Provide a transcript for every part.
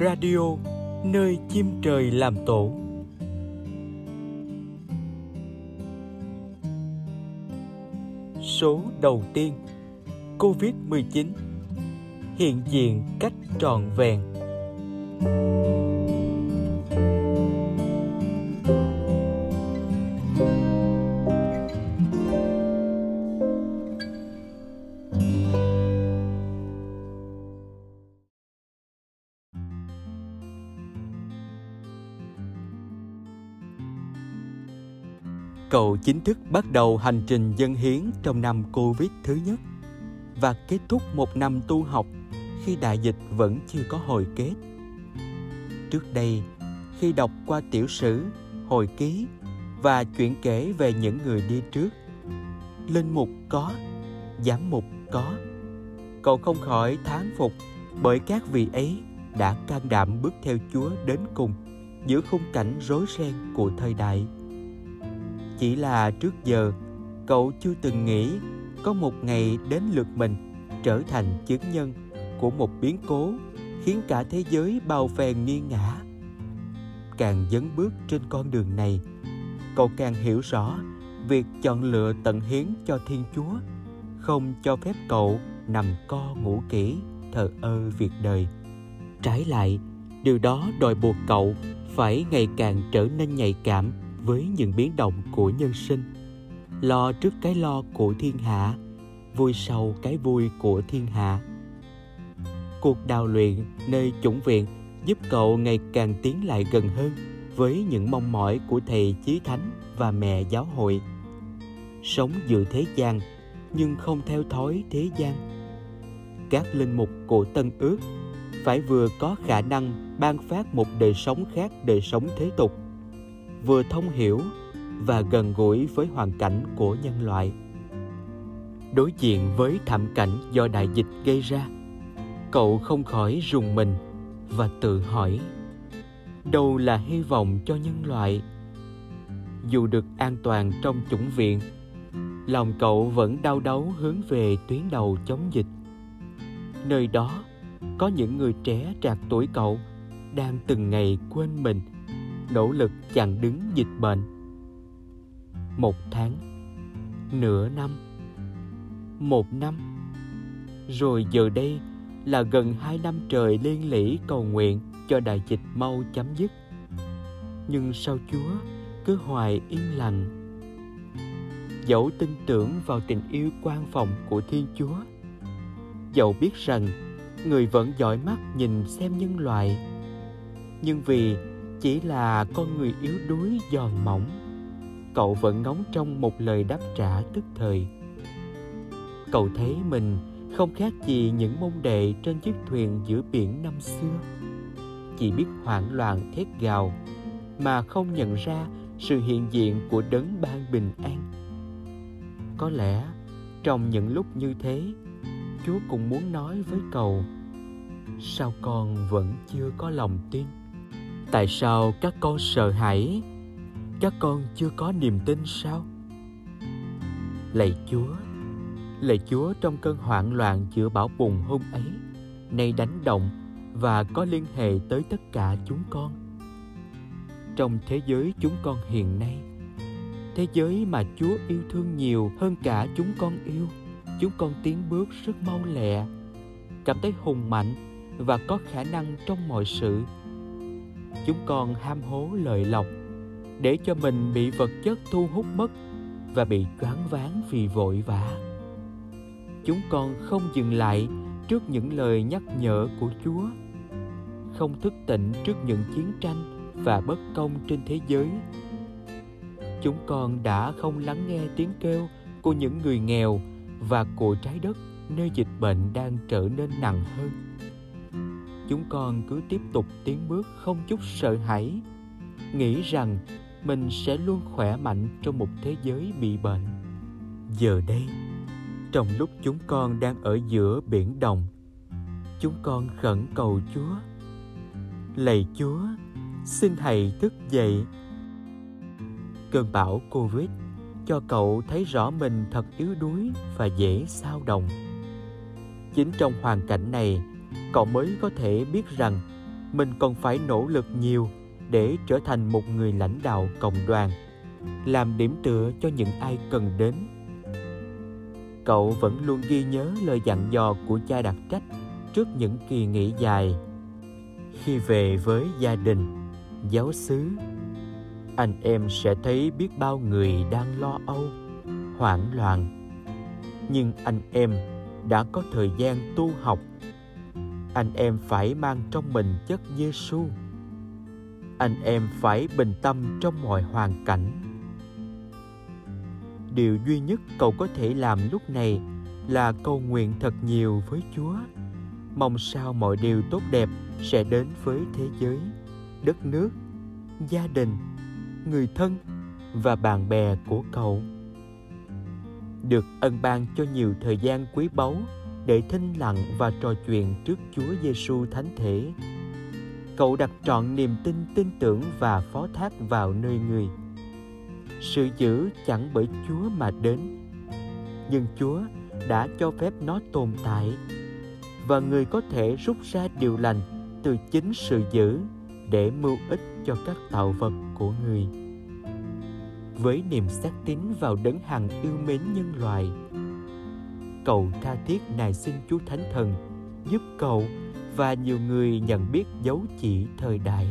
Radio, nơi chim trời làm tổ. Số đầu tiên COVID-19 hiện diện cách trọn vẹn. Cậu chính thức bắt đầu hành trình dân hiến trong năm Covid thứ nhất. Và kết thúc một năm tu học khi đại dịch vẫn chưa có hồi kết. Trước đây, khi đọc qua tiểu sử, hồi ký và chuyện kể về những người đi trước, linh mục có, giám mục có, cậu không khỏi thán phục bởi các vị ấy đã can đảm bước theo Chúa đến cùng giữa khung cảnh rối ren của thời đại chỉ là trước giờ, cậu chưa từng nghĩ có một ngày đến lượt mình trở thành chứng nhân của một biến cố khiến cả thế giới bao phèn nghiêng ngã. Càng dấn bước trên con đường này, cậu càng hiểu rõ việc chọn lựa tận hiến cho thiên chúa, không cho phép cậu nằm co ngủ kỹ thờ ơ việc đời. Trái lại, điều đó đòi buộc cậu phải ngày càng trở nên nhạy cảm với những biến động của nhân sinh. Lo trước cái lo của thiên hạ, vui sau cái vui của thiên hạ. Cuộc đào luyện nơi chủng viện giúp cậu ngày càng tiến lại gần hơn với những mong mỏi của thầy chí thánh và mẹ giáo hội. Sống giữa thế gian, nhưng không theo thói thế gian. Các linh mục của tân ước phải vừa có khả năng ban phát một đời sống khác đời sống thế tục vừa thông hiểu và gần gũi với hoàn cảnh của nhân loại. Đối diện với thảm cảnh do đại dịch gây ra, cậu không khỏi rùng mình và tự hỏi, đâu là hy vọng cho nhân loại? Dù được an toàn trong chủng viện, lòng cậu vẫn đau đớn hướng về tuyến đầu chống dịch. Nơi đó, có những người trẻ trạc tuổi cậu đang từng ngày quên mình nỗ lực chặn đứng dịch bệnh. Một tháng, nửa năm, một năm. Rồi giờ đây là gần hai năm trời liên lỉ cầu nguyện cho đại dịch mau chấm dứt. Nhưng sao chúa cứ hoài yên lặng dẫu tin tưởng vào tình yêu quan phòng của thiên chúa, dẫu biết rằng người vẫn dõi mắt nhìn xem nhân loại, nhưng vì chỉ là con người yếu đuối giòn mỏng. Cậu vẫn ngóng trong một lời đáp trả tức thời. Cậu thấy mình không khác gì những môn đệ trên chiếc thuyền giữa biển năm xưa. Chỉ biết hoảng loạn thét gào, mà không nhận ra sự hiện diện của đấng ban bình an. Có lẽ trong những lúc như thế, chúa cũng muốn nói với cậu, sao con vẫn chưa có lòng tin? Tại sao các con sợ hãi? Các con chưa có niềm tin sao? Lạy chúa lạy chúa trong cơn hoảng loạn chữa bão bùng hôm ấy, nay đánh động và có liên hệ tới tất cả chúng con. Trong thế giới chúng con hiện nay, thế giới mà chúa yêu thương nhiều hơn cả chúng con yêu, chúng con tiến bước rất mau lẹ. Cảm thấy hùng mạnh và có khả năng trong mọi sự chúng con ham hố lợi lộc, để cho mình bị vật chất thu hút mất và bị choáng váng vì vội vã. Chúng con không dừng lại trước những lời nhắc nhở của chúa, không thức tỉnh trước những chiến tranh và bất công trên thế giới. Chúng con đã không lắng nghe tiếng kêu của những người nghèo và của trái đất nơi dịch bệnh đang trở nên nặng hơn chúng con cứ tiếp tục tiến bước không chút sợ hãi. Nghĩ rằng mình sẽ luôn khỏe mạnh trong một thế giới bị bệnh. Giờ đây, trong lúc chúng con đang ở giữa biển đồng, chúng con khẩn cầu chúa. Lạy chúa, xin thầy thức dậy. Cơn bão covid cho cậu thấy rõ mình thật yếu đuối và dễ sao động. Chính trong hoàn cảnh này cậu mới có thể biết rằng mình còn phải nỗ lực nhiều để trở thành một người lãnh đạo cộng đoàn, làm điểm tựa cho những ai cần đến. Cậu vẫn luôn ghi nhớ lời dặn dò của cha đặc trách trước những kỳ nghỉ dài. Khi về với gia đình, giáo xứ, anh em sẽ thấy biết bao người đang lo âu, hoảng loạn. Nhưng anh em đã có thời gian tu học anh em phải mang trong mình chất Giêsu. Anh em phải bình tâm trong mọi hoàn cảnh. Điều duy nhất cậu có thể làm lúc này là cầu nguyện thật nhiều với Chúa. Mong sao mọi điều tốt đẹp sẽ đến với thế giới, đất nước, gia đình, người thân và bạn bè của cậu. Được ân ban cho nhiều thời gian quý báu để thinh lặng và trò chuyện trước Chúa Giêsu thánh thể. Cậu đặt trọn niềm tin tin tưởng và phó thác vào nơi người. Sự giữ chẳng bởi Chúa mà đến, nhưng Chúa đã cho phép nó tồn tại và người có thể rút ra điều lành từ chính sự giữ để mưu ích cho các tạo vật của người. Với niềm xác tín vào đấng hằng yêu mến nhân loại, cầu tha thiết nài xin Chúa Thánh Thần giúp cậu và nhiều người nhận biết dấu chỉ thời đại.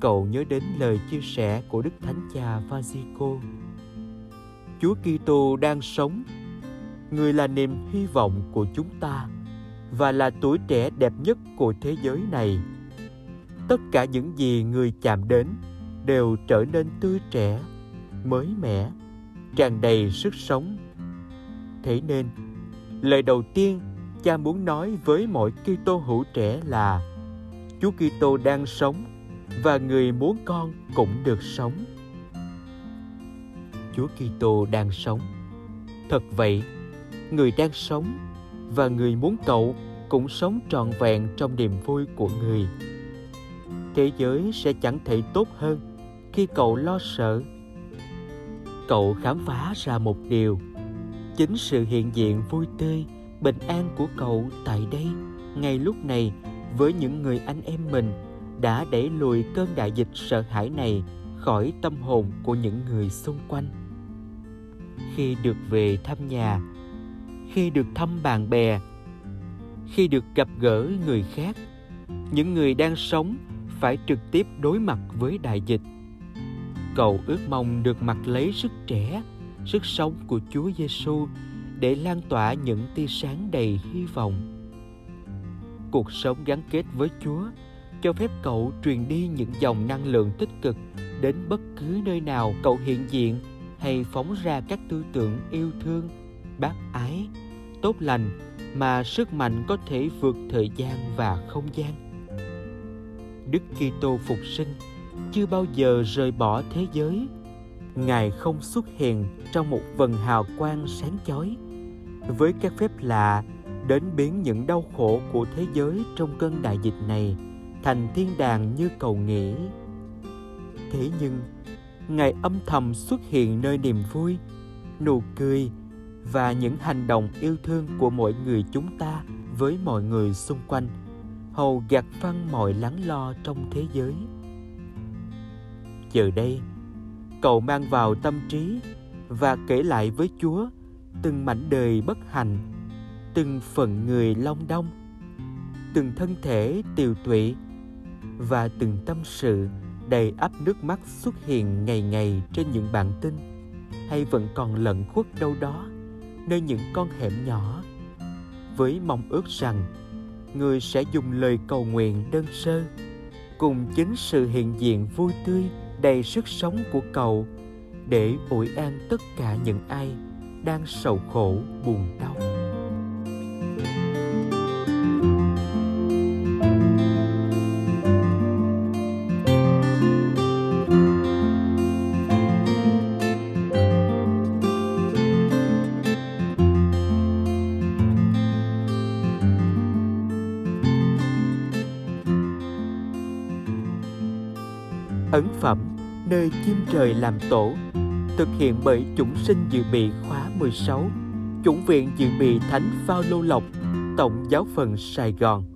Cậu nhớ đến lời chia sẻ của Đức Thánh Cha Francisco. Chúa Kitô đang sống, người là niềm hy vọng của chúng ta và là tuổi trẻ đẹp nhất của thế giới này. Tất cả những gì người chạm đến đều trở nên tươi trẻ, mới mẻ, tràn đầy sức sống Thế nên, lời đầu tiên cha muốn nói với mọi Kitô hữu trẻ là Chúa Kitô đang sống và người muốn con cũng được sống. Chúa Kitô đang sống. Thật vậy, người đang sống và người muốn cậu cũng sống trọn vẹn trong niềm vui của người. Thế giới sẽ chẳng thể tốt hơn khi cậu lo sợ. Cậu khám phá ra một điều – chính sự hiện diện vui tươi, bình an của cậu tại đây. Ngay lúc này, với những người anh em mình đã đẩy lùi cơn đại dịch sợ hãi này khỏi tâm hồn của những người xung quanh. Khi được về thăm nhà, khi được thăm bạn bè, khi được gặp gỡ người khác, những người đang sống phải trực tiếp đối mặt với đại dịch. Cậu ước mong được mặc lấy sức trẻ sức sống của Chúa Giêsu để lan tỏa những tia sáng đầy hy vọng. Cuộc sống gắn kết với Chúa cho phép cậu truyền đi những dòng năng lượng tích cực đến bất cứ nơi nào cậu hiện diện hay phóng ra các tư tưởng yêu thương, bác ái, tốt lành mà sức mạnh có thể vượt thời gian và không gian. Đức Kitô phục sinh chưa bao giờ rời bỏ thế giới Ngài không xuất hiện trong một vần hào quang sáng chói với các phép lạ đến biến những đau khổ của thế giới trong cơn đại dịch này thành thiên đàng như cầu nghĩ. Thế nhưng, Ngài âm thầm xuất hiện nơi niềm vui, nụ cười và những hành động yêu thương của mỗi người chúng ta với mọi người xung quanh, hầu gạt phăng mọi lắng lo trong thế giới. Giờ đây, cậu mang vào tâm trí và kể lại với Chúa từng mảnh đời bất hạnh, từng phận người long đong, từng thân thể tiều tụy và từng tâm sự đầy áp nước mắt xuất hiện ngày ngày trên những bản tin hay vẫn còn lẩn khuất đâu đó nơi những con hẻm nhỏ với mong ước rằng người sẽ dùng lời cầu nguyện đơn sơ cùng chính sự hiện diện vui tươi đầy sức sống của cậu để ủi an tất cả những ai đang sầu khổ, buồn đau. Ấn phẩm nơi chim trời làm tổ, thực hiện bởi chủng sinh dự bị khóa 16 chủng viện dự bị Thánh Phao Lô Lộc, Tổng giáo phận Sài Gòn.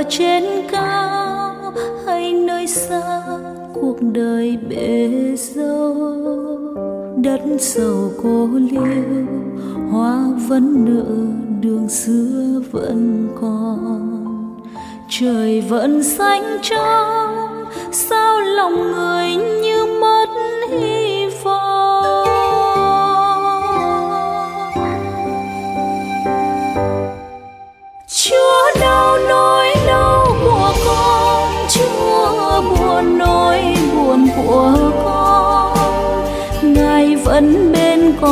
Ở trên cao hay nơi xa cuộc đời bể dâu. Đất sầu cô liêu, hoa vẫn nở, đường xưa vẫn còn. Trời vẫn xanh trong, sao lòng người như mất hy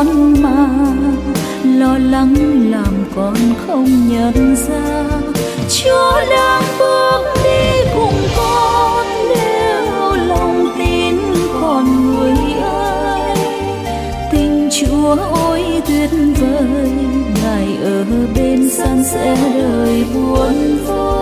con mà. Lo lắng làm con không nhận ra. Chúa đang bước đi cùng con nếu lòng tin con người ơi tình chúa ôi tuyệt vời, ngài ở bên san sẻ đời buồn vui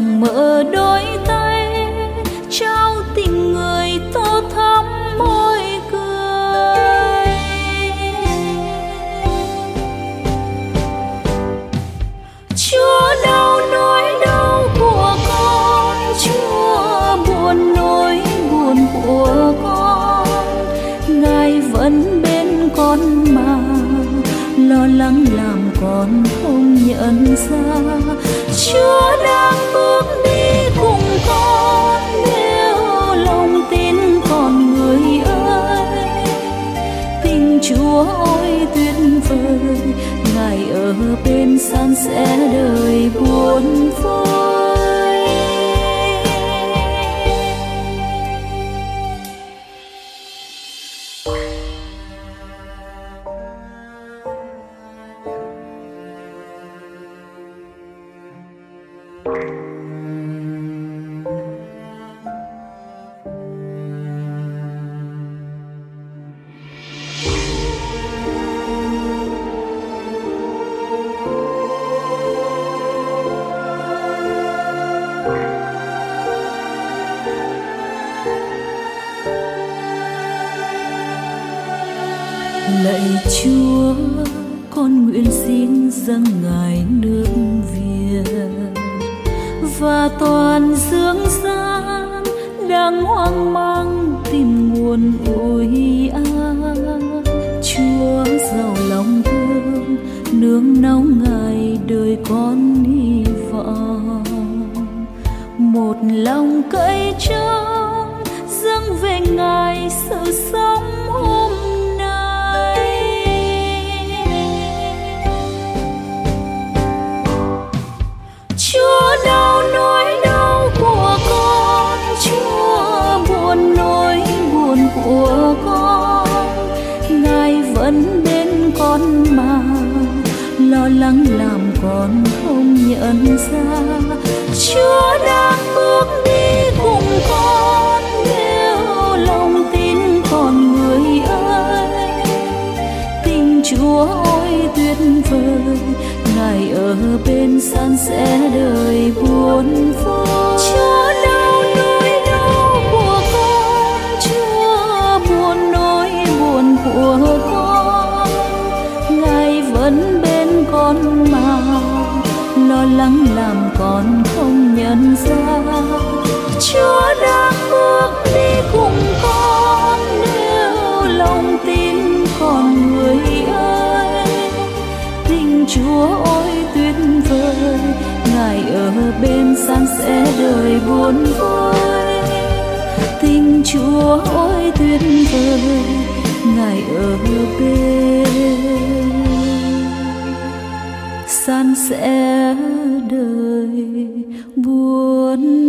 rộng mở đôi tay trao dâng ngài nước việt. Và toàn dương gian đang hoang mang tìm nguồn ủi an. Chúa giàu lòng thương, nương náu ngài đời con hy vọng. Một lòng cậy trông, dâng về ngài sự sống. Bên bên sẽ đời buồn vui tình chúa ôi, tuyệt vời, ngài ở bên san sẽ đời buồn.